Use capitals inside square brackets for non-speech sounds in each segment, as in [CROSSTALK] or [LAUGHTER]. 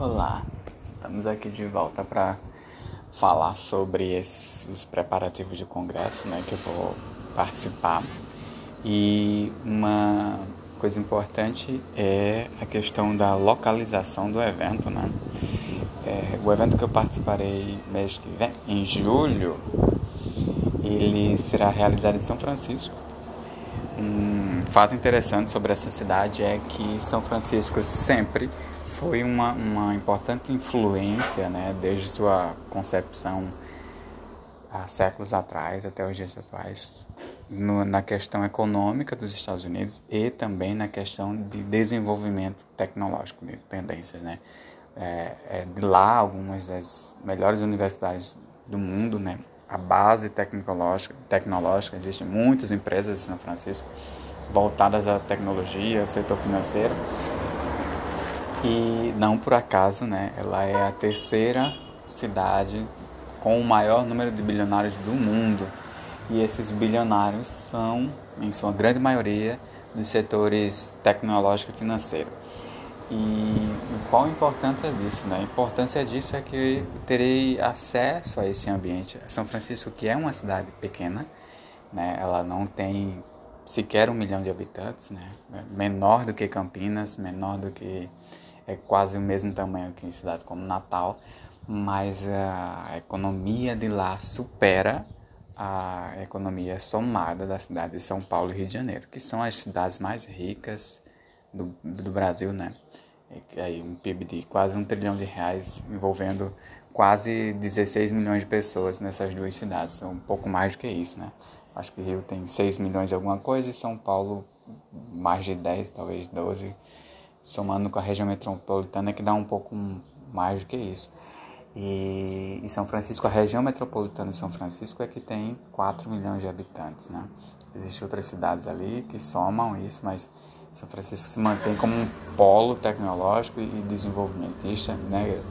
Olá, estamos aqui de volta para falar sobre esses, os preparativos de congresso, né, que eu vou participar. E uma coisa importante é a questão da localização do evento, né? É, o evento que eu participarei mês que vem, em julho, ele será realizado em São Francisco. Um fato interessante sobre essa cidade é que São Francisco sempre foi uma, uma importante influência, né, desde sua concepção há séculos atrás até os dias atuais, no, na questão econômica dos Estados Unidos e também na questão de desenvolvimento tecnológico, de tendências, né. É, é de lá algumas das melhores universidades do mundo, né, a base tecnológica, tecnológica existem muitas empresas em São Francisco voltadas à tecnologia, ao setor financeiro e não por acaso, né, ela é a terceira cidade com o maior número de bilionários do mundo. E esses bilionários são, em sua grande maioria, dos setores tecnológico e financeiro. E qual a importância disso? Né? A importância disso é que terei acesso a esse ambiente. São Francisco, que é uma cidade pequena, né? ela não tem sequer um milhão de habitantes, né? menor do que Campinas, menor do que é quase o mesmo tamanho que em cidade como Natal, mas a economia de lá supera a economia somada da cidade de São Paulo e Rio de Janeiro, que são as cidades mais ricas do, do Brasil, né? E aí um PIB de quase um trilhão de reais envolvendo quase 16 milhões de pessoas nessas duas cidades, um pouco mais do que isso, né? Acho que Rio tem 6 milhões de alguma coisa e São Paulo mais de 10, talvez 12 somando com a região metropolitana, que dá um pouco mais do que isso. E, São Francisco, a região metropolitana de São Francisco é que tem 4 milhões de habitantes, né? Existem outras cidades ali que somam isso, mas São Francisco se mantém como um polo tecnológico e desenvolvimentista, né?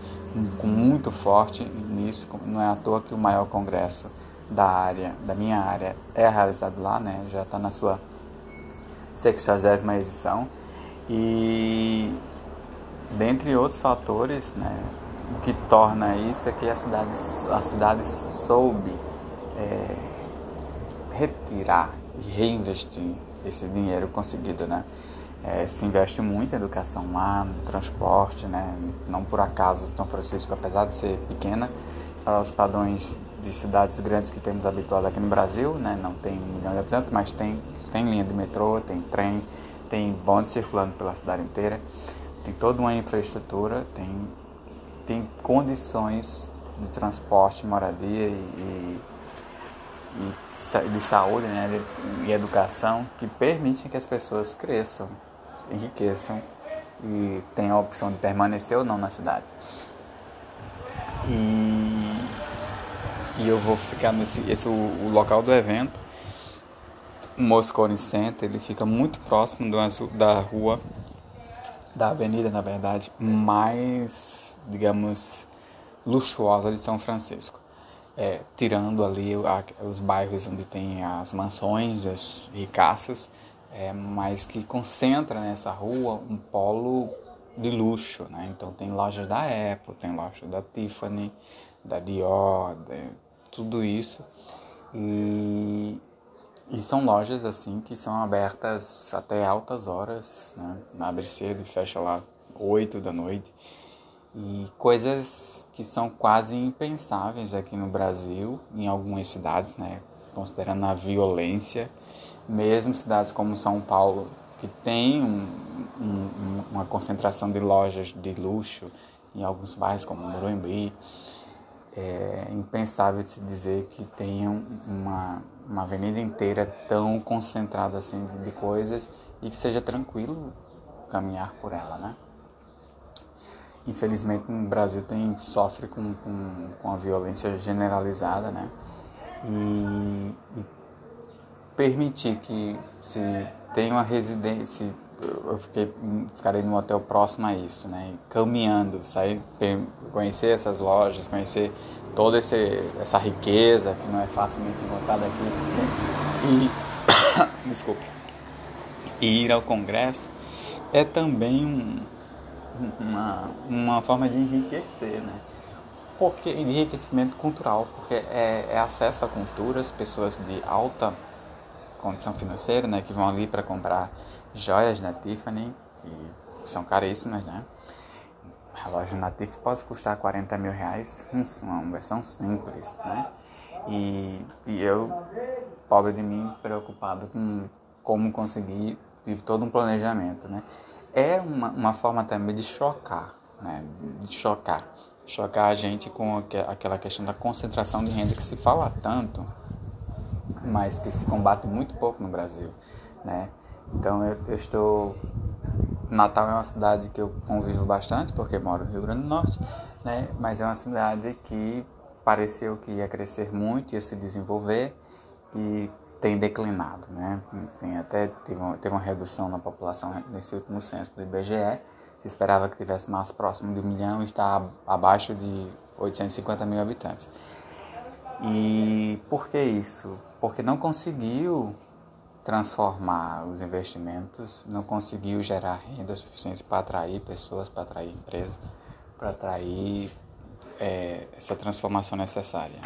Com muito forte nisso, não é à toa que o maior congresso da área, da minha área, é realizado lá, né? Já está na sua 60 edição e dentre outros fatores, né, o que torna isso é que a cidade, a cidade soube é, retirar e reinvestir esse dinheiro conseguido, né? É, se investe muito em educação lá, no transporte, né? Não por acaso São Francisco, apesar de ser pequena, para os padrões de cidades grandes que temos habituado aqui no Brasil, né? Não tem um milhão de habitantes, mas tem, tem linha de metrô, tem trem, tem bondes circulando pela cidade inteira, tem toda uma infraestrutura, tem, tem condições de transporte, moradia e, e de saúde né, e educação que permitem que as pessoas cresçam, enriqueçam e tenham a opção de permanecer ou não na cidade. E, e eu vou ficar nesse esse o, o local do evento o Moscone Center ele fica muito próximo da rua, da avenida, na verdade, mais, digamos, luxuosa de São Francisco. É, tirando ali os bairros onde tem as mansões, as ricaças, é, mas que concentra nessa rua um polo de luxo, né? Então tem lojas da Apple, tem loja da Tiffany, da Dior, de, tudo isso. E e são lojas assim que são abertas até altas horas, né? Abre cedo e fecha lá 8 da noite. E coisas que são quase impensáveis aqui no Brasil, em algumas cidades, né? Considerando a violência, mesmo cidades como São Paulo, que tem um, um, uma concentração de lojas de luxo, em alguns bairros como Morumbi, é impensável se dizer que tenham uma uma avenida inteira tão concentrada assim de coisas e que seja tranquilo caminhar por ela, né? Infelizmente no Brasil tem sofre com, com, com a violência generalizada, né? E, e permitir que se tenha uma residência, eu fiquei, ficarei num hotel próximo a isso, né? Caminhando, sair, conhecer essas lojas, conhecer toda esse, essa riqueza que não é facilmente encontrada aqui. E, [COUGHS] desculpe, e ir ao Congresso é também um, uma, uma forma de enriquecer, né? Porque enriquecimento cultural, porque é, é acesso à cultura, as pessoas de alta condição financeira, né, que vão ali para comprar joias na Tiffany, que são caríssimas, né? relógio na Tiffany pode custar 40 mil reais, uma versão simples, né? E, e eu, pobre de mim, preocupado com como conseguir, tive todo um planejamento, né? É uma, uma forma também de chocar, né? De chocar. Chocar a gente com aquela questão da concentração de renda que se fala tanto, mas que se combate muito pouco no Brasil, né? Então eu, eu estou Natal é uma cidade que eu convivo bastante porque moro no Rio Grande do Norte, né? Mas é uma cidade que pareceu que ia crescer muito, ia se desenvolver e tem declinado, né? Tem até teve uma, teve uma redução na população nesse último censo do IBGE. Se esperava que tivesse mais próximo de um milhão está abaixo de 850 mil habitantes. E por que isso? Porque não conseguiu transformar os investimentos, não conseguiu gerar renda suficiente para atrair pessoas, para atrair empresas, para atrair é, essa transformação necessária.